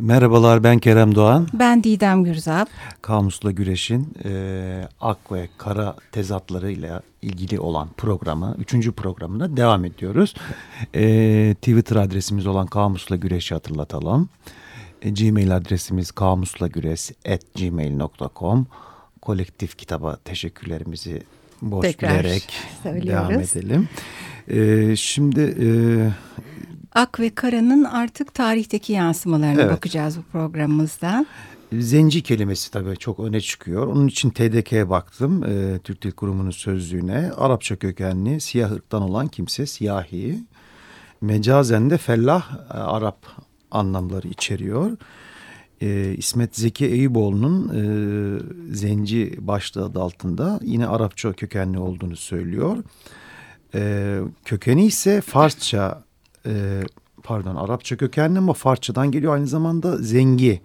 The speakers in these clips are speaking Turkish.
Merhabalar ben Kerem Doğan. Ben Didem Gürzap. Kamusla Güreş'in e, ak ve kara tezatlarıyla ilgili olan programı, üçüncü programına devam ediyoruz. E, Twitter adresimiz olan Kamusla Güreş'i hatırlatalım. E, Gmail adresimiz kamuslagüreş.gmail.com Kolektif kitaba teşekkürlerimizi borçlayarak devam edelim. E, şimdi... E, Ak ve Kara'nın artık tarihteki yansımalarına evet. bakacağız bu programımızda. Zenci kelimesi tabii çok öne çıkıyor. Onun için TDK'ye baktım. E, Türk Dil Kurumu'nun sözlüğüne. Arapça kökenli siyah ırktan olan kimse siyahi. Mecazen de fellah e, Arap anlamları içeriyor. E, İsmet Zeki Eyüboğlu'nun e, Zenci başlığı adı altında yine Arapça kökenli olduğunu söylüyor. E, kökeni ise Farsça e, pardon Arapça kökenli ama Farsçadan geliyor aynı zamanda zengi.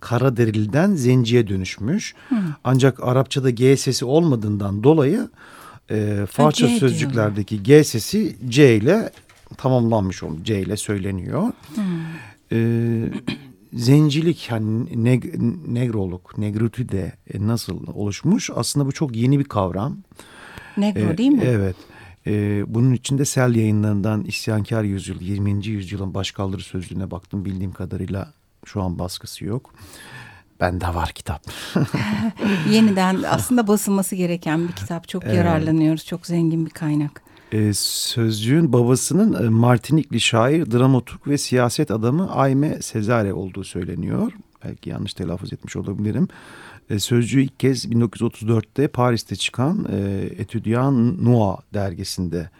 Karaderiliden zenciye dönüşmüş. Hmm. Ancak Arapçada G sesi olmadığından dolayı e, Farsça ha, sözcüklerdeki G sesi C ile tamamlanmış olmuş. C ile söyleniyor. Hmm. E, zencilik hani neg negroluk, negritude e, nasıl oluşmuş? Aslında bu çok yeni bir kavram. Negro ee, değil mi? Evet. Ee, bunun içinde Sel yayınlarından İsyankar Yüzyıl, 20. yüzyılın başkaldırı sözlüğüne baktım. Bildiğim kadarıyla şu an baskısı yok. Bende var kitap. Yeniden aslında basılması gereken bir kitap. Çok evet. yararlanıyoruz. Çok zengin bir kaynak. Ee, sözcüğün babasının e, Martinikli şair, dramaturg ve siyaset adamı Ayme Sezare olduğu söyleniyor. Belki yanlış telaffuz etmiş olabilirim. E, ilk kez 1934'te Paris'te çıkan e, Etudiant Noir dergisinde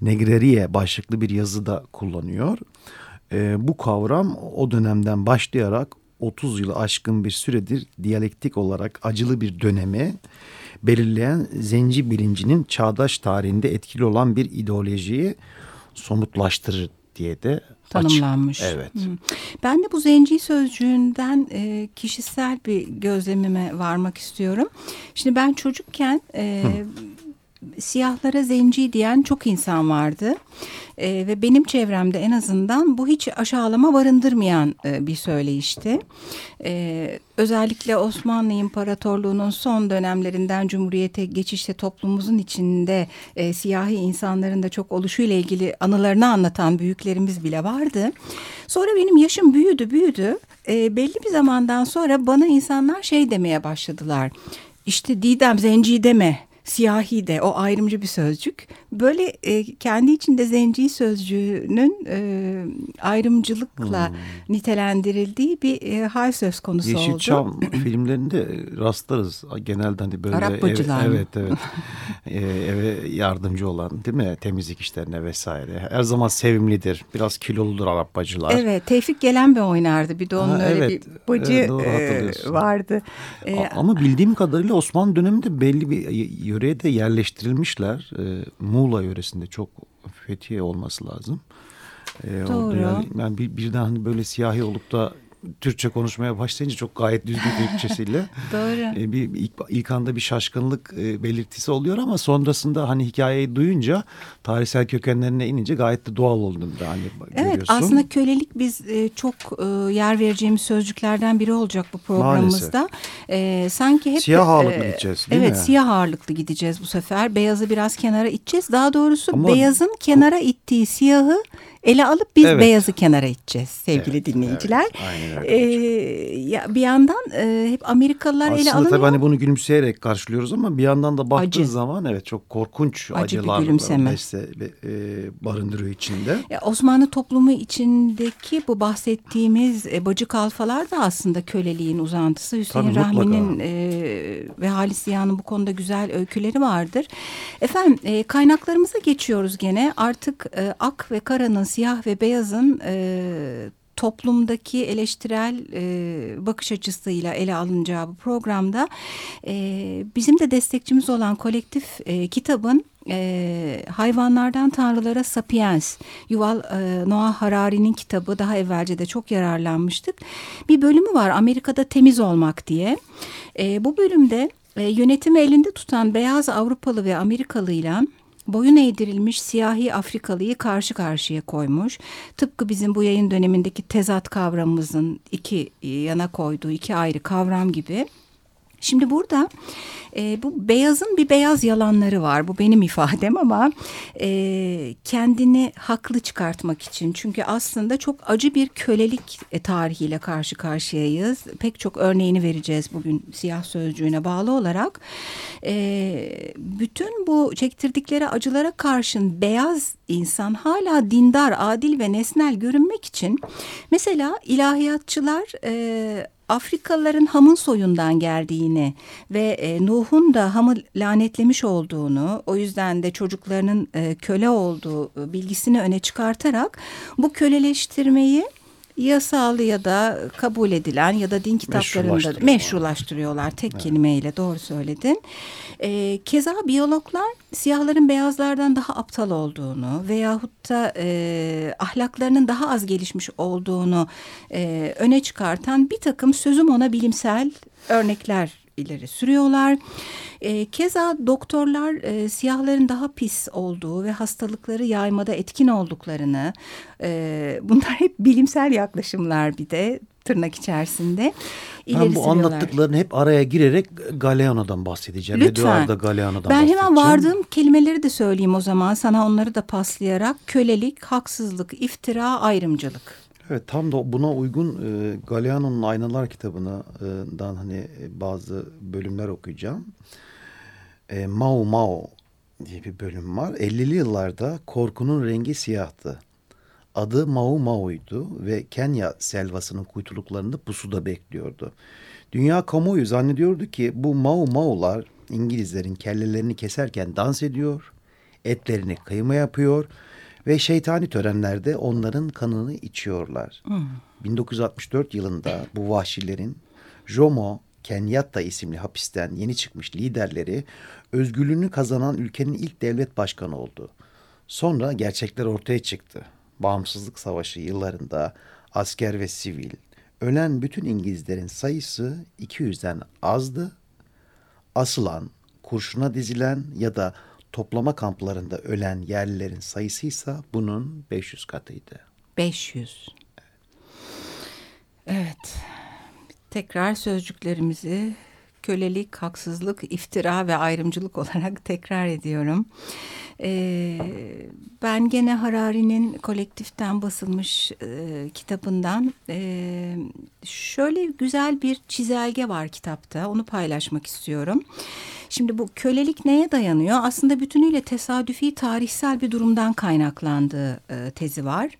Negrerie başlıklı bir yazıda kullanıyor. E, bu kavram o dönemden başlayarak 30 yılı aşkın bir süredir diyalektik olarak acılı bir dönemi belirleyen zenci bilincinin çağdaş tarihinde etkili olan bir ideolojiyi somutlaştırır diye de tanımlanmış. Açık. Evet. Ben de bu zenci sözcüğünden e, kişisel bir gözlemime varmak istiyorum. Şimdi ben çocukken e, siyahlara zenci diyen çok insan vardı. E, ve benim çevremde en azından bu hiç aşağılama barındırmayan e, bir söyleyişti. E, özellikle Osmanlı İmparatorluğu'nun son dönemlerinden Cumhuriyete geçişte toplumumuzun içinde e, siyahi insanların da çok oluşuyla ilgili anılarını anlatan büyüklerimiz bile vardı. Sonra benim yaşım büyüdü büyüdü. E, belli bir zamandan sonra bana insanlar şey demeye başladılar. İşte Didem zenci deme siyahi de o ayrımcı bir sözcük. Böyle e, kendi içinde zenci sözcüğünün e, ayrımcılıkla hmm. nitelendirildiği bir e, hal söz konusu Yeşilçam oldu. Yeşilçam filmlerinde rastlarız genelde hani böyle Arap bacılar ev, evet evet e, eve yardımcı olan değil mi temizlik işlerine vesaire. Her zaman sevimlidir. Biraz kiloludur Arap bacılar. Evet Tevfik Gelenbe oynardı. Bir de onun ha, öyle evet, bir bacı evet, e, vardı. E, Ama bildiğim kadarıyla Osmanlı döneminde belli bir yöreye de yerleştirilmişler. E, Muğla yöresinde çok Fethiye olması lazım. E, Doğru. Yani, yani bir, birden hani böyle siyahi olup da Türkçe konuşmaya başlayınca çok gayet düzgün Türkçesiyle. Doğru. E, bir ilk, ilk anda bir şaşkınlık e, belirtisi oluyor ama sonrasında hani hikayeyi duyunca tarihsel kökenlerine inince gayet de doğal olduğunu da hani evet, görüyorsun. Aslında kölelik biz e, çok e, yer vereceğimiz sözcüklerden biri olacak bu programımızda. E, sanki hep siyah ağırlıklı e, gideceğiz değil evet, mi? Evet siyah ağırlıklı gideceğiz bu sefer. Beyazı biraz kenara iteceğiz. Daha doğrusu ama, beyazın kenara ittiği siyahı ele alıp biz evet. beyazı kenara iteceğiz sevgili evet, dinleyiciler. Evet, Ee, ya bir yandan e, hep Amerikalılar Aslında ele alınıyor. Aslında tabii hani bunu gülümseyerek karşılıyoruz ama bir yandan da baktığı Acı. zaman evet çok korkunç Acı acılar. Besle, e, barındırıyor içinde. Ya, Osmanlı toplumu içindeki bu bahsettiğimiz e, bacı kalfalar da aslında köleliğin uzantısı. Hüseyin Rahmi'nin e, ve Halis Ziya'nın bu konuda güzel öyküleri vardır. Efendim e, kaynaklarımıza geçiyoruz gene. Artık e, ak ve karanın siyah ve beyazın e, toplumdaki eleştirel e, bakış açısıyla ele alınacağı bu programda e, bizim de destekçimiz olan kolektif e, kitabın e, Hayvanlardan Tanrılara Sapiens, Yuval e, Noah Harari'nin kitabı daha evvelce de çok yararlanmıştık. Bir bölümü var Amerika'da temiz olmak diye. E, bu bölümde e, yönetimi elinde tutan beyaz Avrupalı ve Amerikalı ile boyun eğdirilmiş siyahi Afrikalıyı karşı karşıya koymuş. Tıpkı bizim bu yayın dönemindeki tezat kavramımızın iki yana koyduğu iki ayrı kavram gibi. Şimdi burada e, bu beyazın bir beyaz yalanları var. Bu benim ifadem ama e, kendini haklı çıkartmak için. Çünkü aslında çok acı bir kölelik e, tarihiyle karşı karşıyayız. Pek çok örneğini vereceğiz bugün siyah sözcüğüne bağlı olarak. E, bütün bu çektirdikleri acılara karşın beyaz insan hala dindar, adil ve nesnel görünmek için mesela ilahiyatçılar... E, Afrikalıların Ham'ın soyundan geldiğini ve e, Nuh'un da Ham'ı lanetlemiş olduğunu, o yüzden de çocuklarının e, köle olduğu e, bilgisini öne çıkartarak bu köleleştirmeyi yasal ya da kabul edilen ya da din kitaplarında meşrulaştırıyorlar. Tek evet. kelimeyle doğru söyledin. E, keza biyologlar siyahların beyazlardan daha aptal olduğunu veyahut da e, ahlaklarının daha az gelişmiş olduğunu e, öne çıkartan bir takım sözüm ona bilimsel örnekler ileri sürüyorlar. E, keza doktorlar e, siyahların daha pis olduğu ve hastalıkları yaymada etkin olduklarını e, bunlar hep bilimsel yaklaşımlar bir de tırnak içerisinde ben bu anlattıklarını hep araya girerek Galeano'dan bahsedeceğim. Lütfen. Eduardo Galeano'dan ben hemen vardığım kelimeleri de söyleyeyim o zaman sana onları da paslayarak. Kölelik, haksızlık, iftira, ayrımcılık. Evet tam da buna uygun e, Galeano'nun Aynalar kitabından hani bazı bölümler okuyacağım. E, Mao Mao diye bir bölüm var. 50'li yıllarda korkunun rengi siyahtı. Adı Mao Mao'ydu ve Kenya selvasının kuytuluklarında pusuda bekliyordu. Dünya kamuoyu zannediyordu ki bu Mao Mao'lar İngilizlerin kellelerini keserken dans ediyor, etlerini kıyma yapıyor şeytani törenlerde onların kanını içiyorlar. Hmm. 1964 yılında bu vahşilerin Jomo Kenyatta isimli hapisten yeni çıkmış liderleri özgürlüğünü kazanan ülkenin ilk devlet başkanı oldu. Sonra gerçekler ortaya çıktı. Bağımsızlık Savaşı yıllarında asker ve sivil ölen bütün İngilizlerin sayısı 200'den azdı. Asılan, kurşuna dizilen ya da toplama kamplarında ölen yerlilerin sayısı ise bunun 500 katıydı. 500. Evet. Tekrar sözcüklerimizi kölelik, haksızlık, iftira ve ayrımcılık olarak tekrar ediyorum. Ee, ben gene Harari'nin kolektiften basılmış e, kitabından e, şöyle güzel bir çizelge var kitapta. Onu paylaşmak istiyorum. Şimdi bu kölelik neye dayanıyor? Aslında bütünüyle tesadüfi tarihsel bir durumdan kaynaklandığı e, tezi var.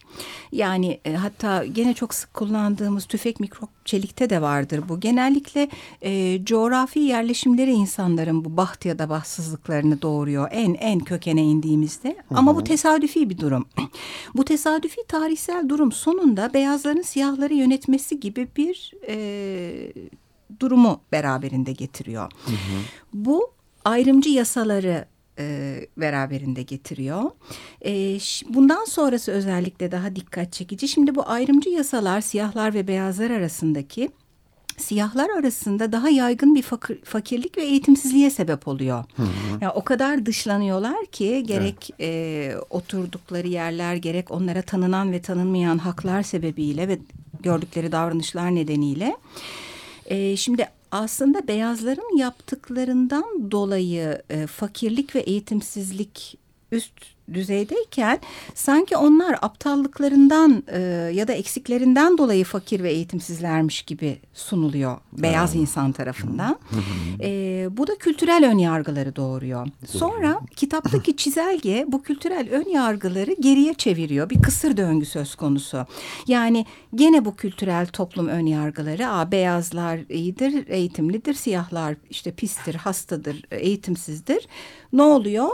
Yani e, hatta gene çok sık kullandığımız tüfek mikrop çelikte de vardır bu. Genellikle e, coğrafi yerleşimleri insanların bu baht ya da bahtsızlıklarını doğuruyor en en kökene indiğimizde. Hı hı. Ama bu tesadüfi bir durum. bu tesadüfi tarihsel durum sonunda beyazların siyahları yönetmesi gibi bir e, durumu beraberinde getiriyor. Hı hı. Bu ayrımcı yasaları e, beraberinde getiriyor. E, bundan sonrası özellikle daha dikkat çekici. Şimdi bu ayrımcı yasalar siyahlar ve beyazlar arasındaki siyahlar arasında daha yaygın bir fakir, fakirlik ve eğitimsizliğe sebep oluyor. Hı hı. Yani o kadar dışlanıyorlar ki gerek evet. e, oturdukları yerler gerek onlara tanınan ve tanınmayan haklar sebebiyle ve gördükleri davranışlar nedeniyle e, şimdi aslında beyazların yaptıklarından dolayı e, fakirlik ve eğitimsizlik üst düzeydeyken sanki onlar aptallıklarından e, ya da eksiklerinden dolayı fakir ve eğitimsizlermiş gibi sunuluyor beyaz insan tarafından. e, bu da kültürel ön yargıları doğuruyor. Sonra kitaptaki çizelge bu kültürel ön yargıları geriye çeviriyor. Bir kısır döngü söz konusu. Yani gene bu kültürel toplum ön yargıları Aa, beyazlar iyidir, eğitimlidir, siyahlar işte pistir, hastadır, eğitimsizdir. Ne oluyor?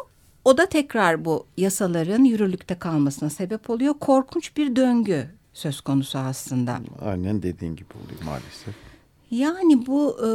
O da tekrar bu yasaların yürürlükte kalmasına sebep oluyor. Korkunç bir döngü söz konusu aslında. Aynen dediğin gibi oluyor maalesef. Yani bu e,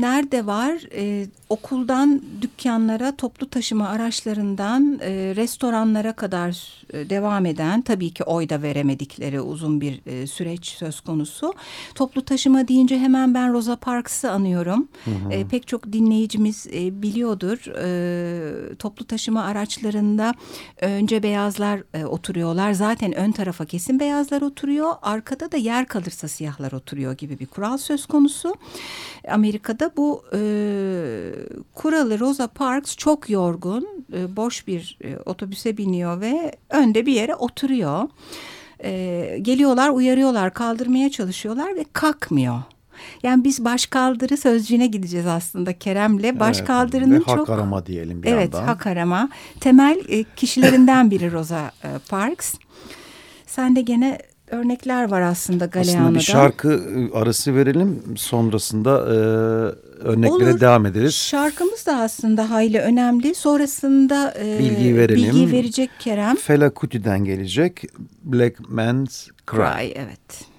nerede var? E, okuldan dükkanlara, toplu taşıma araçlarından e, restoranlara kadar e, devam eden, tabii ki oy da veremedikleri uzun bir e, süreç söz konusu. Toplu taşıma deyince hemen ben Rosa Parks'ı anıyorum. Hı hı. E, pek çok dinleyicimiz e, biliyordur. E, toplu taşıma araçlarında önce beyazlar e, oturuyorlar. Zaten ön tarafa kesin beyazlar oturuyor. Arkada da yer kalırsa siyahlar oturuyor gibi bir kural söz konusu. Amerika'da bu e, kuralı Rosa Parks çok yorgun, e, boş bir e, otobüse biniyor ve önde bir yere oturuyor. E, geliyorlar, uyarıyorlar, kaldırmaya çalışıyorlar ve kalkmıyor. Yani biz başkaldırı sözcüğüne gideceğiz aslında Kerem'le. Başkaldırının evet, hak çok... Hak arama diyelim bir evet, yandan. Evet hak arama. Temel e, kişilerinden biri Rosa e, Parks. Sen de gene örnekler var aslında Galeano'da. Aslında bir şarkı ıı, arası verelim sonrasında e, örneklere Olur. devam ederiz. Şarkımız da aslında hayli önemli. Sonrasında e, bilgi verelim. Bilgi verecek Kerem. Fela Kuti'den gelecek Black Man's Cry. Cry evet.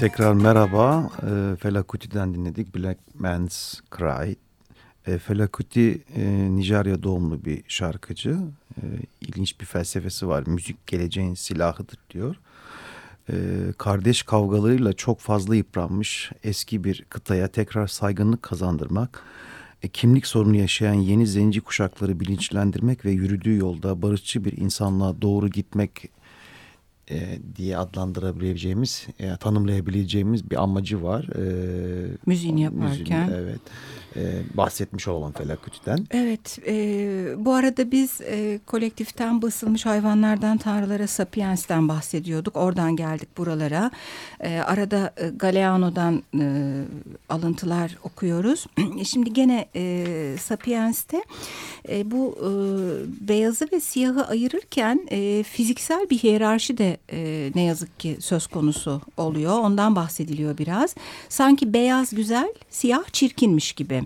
Tekrar merhaba. E, Fela dinledik. Black Man's Cry. E, Fela e, Nijerya doğumlu bir şarkıcı. E, ilginç bir felsefesi var. Müzik geleceğin silahıdır diyor. E, kardeş kavgalarıyla çok fazla yıpranmış eski bir kıtaya tekrar saygınlık kazandırmak, e, kimlik sorunu yaşayan yeni zenci kuşakları bilinçlendirmek ve yürüdüğü yolda barışçı bir insanlığa doğru gitmek e, diye adlandırabileceğimiz, e, tanımlayabileceğimiz bir amacı var. E, Müziğini yaparken. Müziğini, evet. E, bahsetmiş olan Felaküt'ten. Evet. E, bu arada biz e, kolektiften basılmış hayvanlardan tanrılara Sapiens'ten bahsediyorduk. Oradan geldik buralara. E, arada e, Galeano'dan e, alıntılar okuyoruz. Şimdi gene e, Sapiens'te e, bu e, beyazı ve siyahı ayırırken e, fiziksel bir hiyerarşi de e, ne yazık ki söz konusu oluyor. Ondan bahsediliyor biraz. Sanki beyaz güzel, siyah çirkinmiş gibi.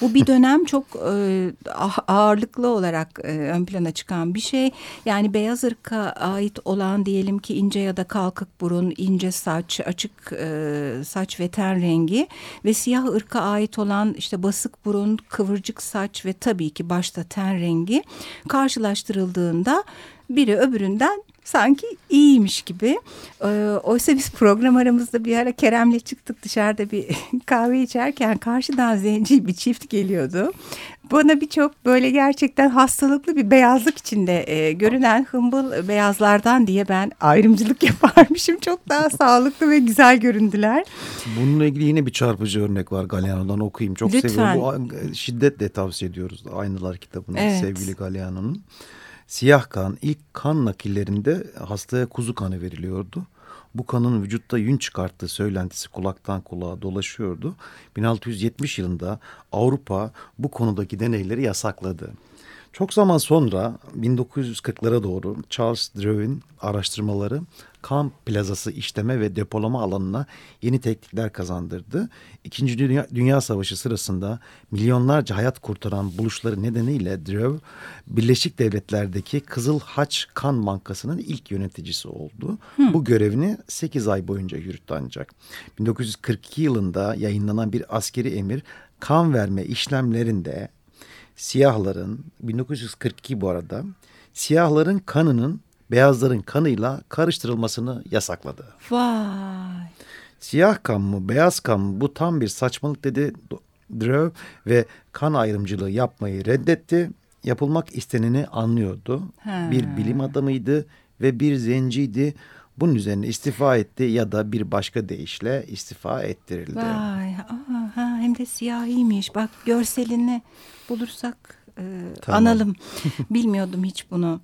Bu bir dönem çok e, ah, ağırlıklı olarak e, ön plana çıkan bir şey. Yani beyaz ırka ait olan diyelim ki ince ya da kalkık burun, ince saç, açık e, saç ve ten rengi ve siyah ırka ait olan işte basık burun, kıvırcık saç ve tabii ki başta ten rengi karşılaştırıldığında biri öbüründen sanki iyiymiş gibi. Ee, oysa biz program aramızda bir ara Kerem'le çıktık dışarıda bir kahve içerken karşıdan zenci bir çift geliyordu. Bana birçok böyle gerçekten hastalıklı bir beyazlık içinde e, görünen hımbıl beyazlardan diye ben ayrımcılık yaparmışım. Çok daha sağlıklı ve güzel göründüler. Bununla ilgili yine bir çarpıcı örnek var Galeano'dan okuyayım. Çok Lütfen. seviyorum. Bu şiddetle tavsiye ediyoruz. Aynılar kitabını evet. sevgili Galeano'nun. Siyah kan ilk kan nakillerinde hastaya kuzu kanı veriliyordu. Bu kanın vücutta yün çıkarttığı söylentisi kulaktan kulağa dolaşıyordu. 1670 yılında Avrupa bu konudaki deneyleri yasakladı. Çok zaman sonra 1940'lara doğru Charles Drew'in araştırmaları kan plazası işleme ve depolama alanına yeni teknikler kazandırdı. İkinci Dünya, Dünya Savaşı sırasında milyonlarca hayat kurtaran buluşları nedeniyle Drew, Birleşik Devletler'deki Kızıl Haç Kan Bankası'nın ilk yöneticisi oldu. Hı. Bu görevini 8 ay boyunca yürüttü ancak. 1942 yılında yayınlanan bir askeri emir kan verme işlemlerinde siyahların 1942 bu arada siyahların kanının beyazların kanıyla karıştırılmasını yasakladı. Vay. Siyah kan mı beyaz kan mı bu tam bir saçmalık dedi Drew ve kan ayrımcılığı yapmayı reddetti. Yapılmak isteneni anlıyordu. He. Bir bilim adamıydı ve bir zenciydi. Bunun üzerine istifa etti ya da bir başka deyişle istifa ettirildi. Vay, aa, ha, hem de siyahiymiş. Bak görselini bulursak e, tamam. analım. Bilmiyordum hiç bunu.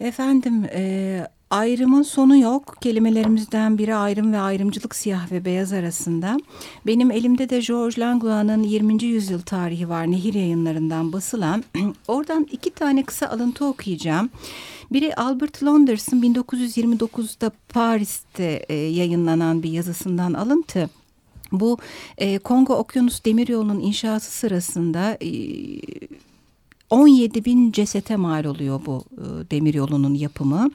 Efendim e, ayrımın sonu yok. Kelimelerimizden biri ayrım ve ayrımcılık siyah ve beyaz arasında. Benim elimde de George Langlois'ın 20. yüzyıl tarihi var. Nehir yayınlarından basılan. Oradan iki tane kısa alıntı okuyacağım. Biri Albert Launders'ın 1929'da Paris'te e, yayınlanan bir yazısından alıntı. Bu e, Kongo Okyanus Demiryolu'nun inşası sırasında e, 17 bin cesete mal oluyor bu e, demiryolunun yapımı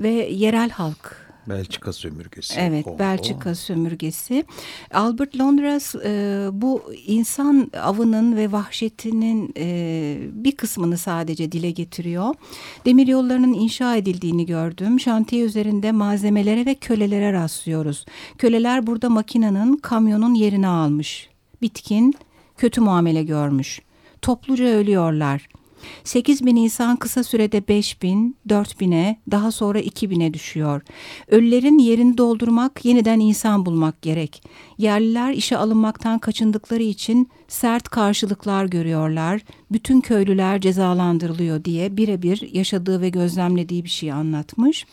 ve yerel halk Belçika sömürgesi. Evet, Kongo. Belçika sömürgesi. Albert Londres e, bu insan avının ve vahşetinin e, bir kısmını sadece dile getiriyor. Demir yollarının inşa edildiğini gördüm. Şantiye üzerinde malzemelere ve kölelere rastlıyoruz. Köleler burada makinenin, kamyonun yerini almış. Bitkin, kötü muamele görmüş. Topluca ölüyorlar. 8 bin insan kısa sürede 5 bin, 4 bine, daha sonra 2 bine düşüyor. Ölülerin yerini doldurmak, yeniden insan bulmak gerek. Yerliler işe alınmaktan kaçındıkları için sert karşılıklar görüyorlar. Bütün köylüler cezalandırılıyor diye birebir yaşadığı ve gözlemlediği bir şey anlatmış.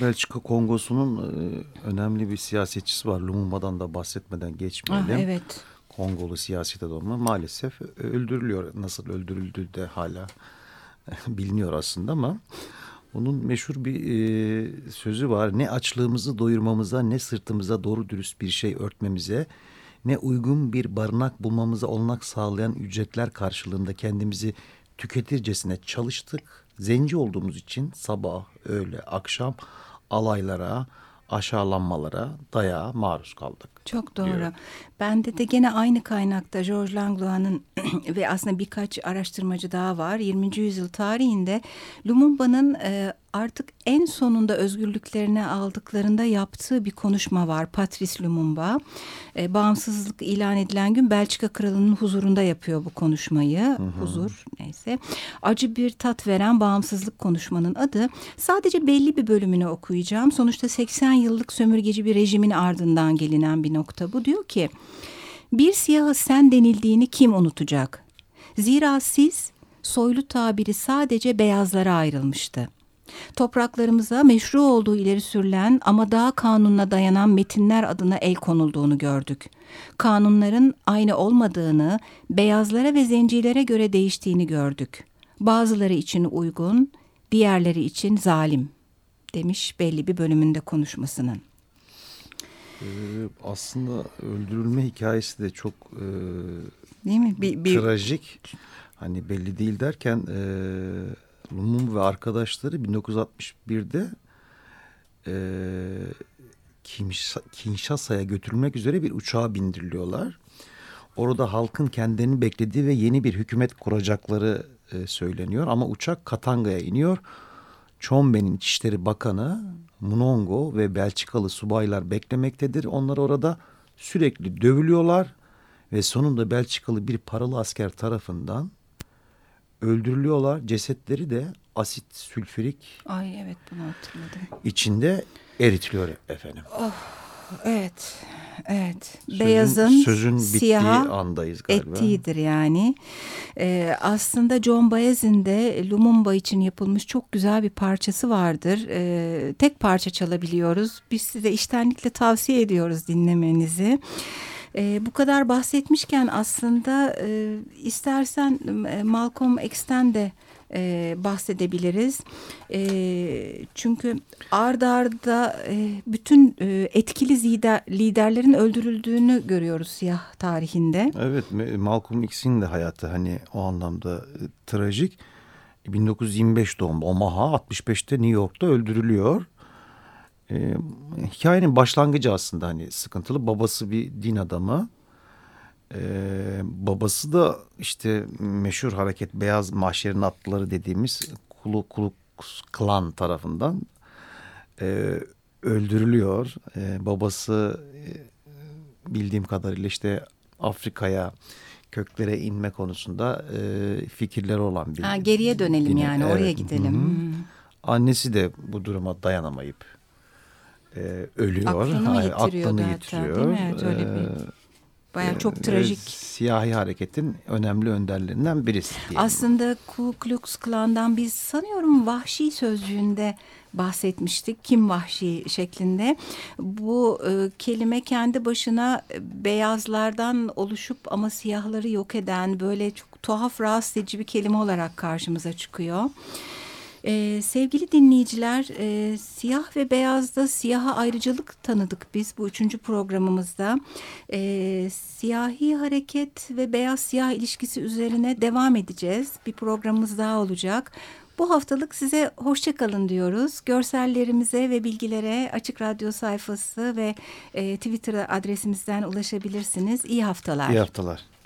Belçika Kongosu'nun e, önemli bir siyasetçisi var. Lumumba'dan da bahsetmeden geçmeyelim. Ah, evet. Kongolu siyasi adamı maalesef öldürülüyor. Nasıl öldürüldü de hala biliniyor aslında ama onun meşhur bir e, sözü var. Ne açlığımızı doyurmamıza ne sırtımıza doğru dürüst bir şey örtmemize ne uygun bir barınak bulmamıza olanak sağlayan ücretler karşılığında kendimizi tüketircesine çalıştık. Zenci olduğumuz için sabah, öğle, akşam alaylara, aşağılanmalara, dayağa maruz kaldık. Çok doğru. Diyor. Bende de gene aynı kaynakta George Langlois'ın ve aslında birkaç araştırmacı daha var. 20. yüzyıl tarihinde Lumumba'nın e, artık en sonunda özgürlüklerini aldıklarında yaptığı bir konuşma var. Patrice Lumumba e, bağımsızlık ilan edilen gün Belçika kralının huzurunda yapıyor bu konuşmayı. Hı hı. Huzur neyse. Acı bir tat veren bağımsızlık konuşmanın adı. Sadece belli bir bölümünü okuyacağım. Sonuçta 80 yıllık sömürgeci bir rejimin ardından gelinen bir nokta bu. Diyor ki bir siyahı sen denildiğini kim unutacak? Zira siz soylu tabiri sadece beyazlara ayrılmıştı. Topraklarımıza meşru olduğu ileri sürülen ama daha kanununa dayanan metinler adına el konulduğunu gördük. Kanunların aynı olmadığını, beyazlara ve zencilere göre değiştiğini gördük. Bazıları için uygun, diğerleri için zalim demiş belli bir bölümünde konuşmasının. Ee, aslında öldürülme hikayesi de çok e, değil mi? Bir, bir... Trajik. Hani belli değil derken e, Lumum ve arkadaşları 1961'de e, Kinshasa'ya götürülmek üzere bir uçağa bindiriliyorlar. Orada halkın kendilerini beklediği ve yeni bir hükümet kuracakları e, söyleniyor. Ama uçak Katanga'ya iniyor. Chombe'nin İçişleri Bakanı Munongo ve Belçikalı subaylar beklemektedir. Onlar orada sürekli dövülüyorlar ve sonunda Belçikalı bir paralı asker tarafından öldürülüyorlar. Cesetleri de asit sülfürik Ay evet bunu hatırladım. içinde eritiliyor efendim. Oh, evet. Evet. Sözün, Beyazın sözün siyaha andayız galiba. ettiğidir yani. Ee, aslında John Baez'in de Lumumba için yapılmış çok güzel bir parçası vardır. Ee, tek parça çalabiliyoruz. Biz size iştenlikle tavsiye ediyoruz dinlemenizi. E, bu kadar bahsetmişken aslında e, istersen e, Malcolm X'ten de e, bahsedebiliriz. E, çünkü ard arda e, bütün e, etkili lider, liderlerin öldürüldüğünü görüyoruz siyah tarihinde. Evet Malcolm X'in de hayatı hani o anlamda e, trajik. 1925 doğumlu Omaha 65'te New York'ta öldürülüyor. E, hikayenin başlangıcı aslında hani sıkıntılı. Babası bir din adamı. E, babası da işte meşhur hareket Beyaz Mahşerin Atlıları dediğimiz Kulu Kulu Klan tarafından e, öldürülüyor. E, babası e, bildiğim kadarıyla işte Afrika'ya köklere inme konusunda e, fikirleri olan bir. Ha, geriye dönelim yine. yani evet. oraya gidelim. Hı -hı. Annesi de bu duruma dayanamayıp e, ölüyor. Aklını mı yitiriyor aklını yitiriyor. Değil mi? Evet, öyle bir... Baya e, çok trajik. Siyahi hareketin önemli önderlerinden birisi. Diyelim. Aslında Ku Klux Klan'dan biz sanıyorum vahşi sözcüğünde bahsetmiştik. Kim vahşi şeklinde. Bu e, kelime kendi başına beyazlardan oluşup ama siyahları yok eden böyle çok tuhaf rahatsız edici bir kelime olarak karşımıza çıkıyor. Ee, sevgili dinleyiciler, e, siyah ve beyazda siyaha ayrıcalık tanıdık biz bu üçüncü programımızda. E, siyahi hareket ve beyaz siyah ilişkisi üzerine devam edeceğiz. Bir programımız daha olacak. Bu haftalık size hoşçakalın diyoruz. Görsellerimize ve bilgilere Açık Radyo sayfası ve e, Twitter adresimizden ulaşabilirsiniz. İyi haftalar. İyi haftalar.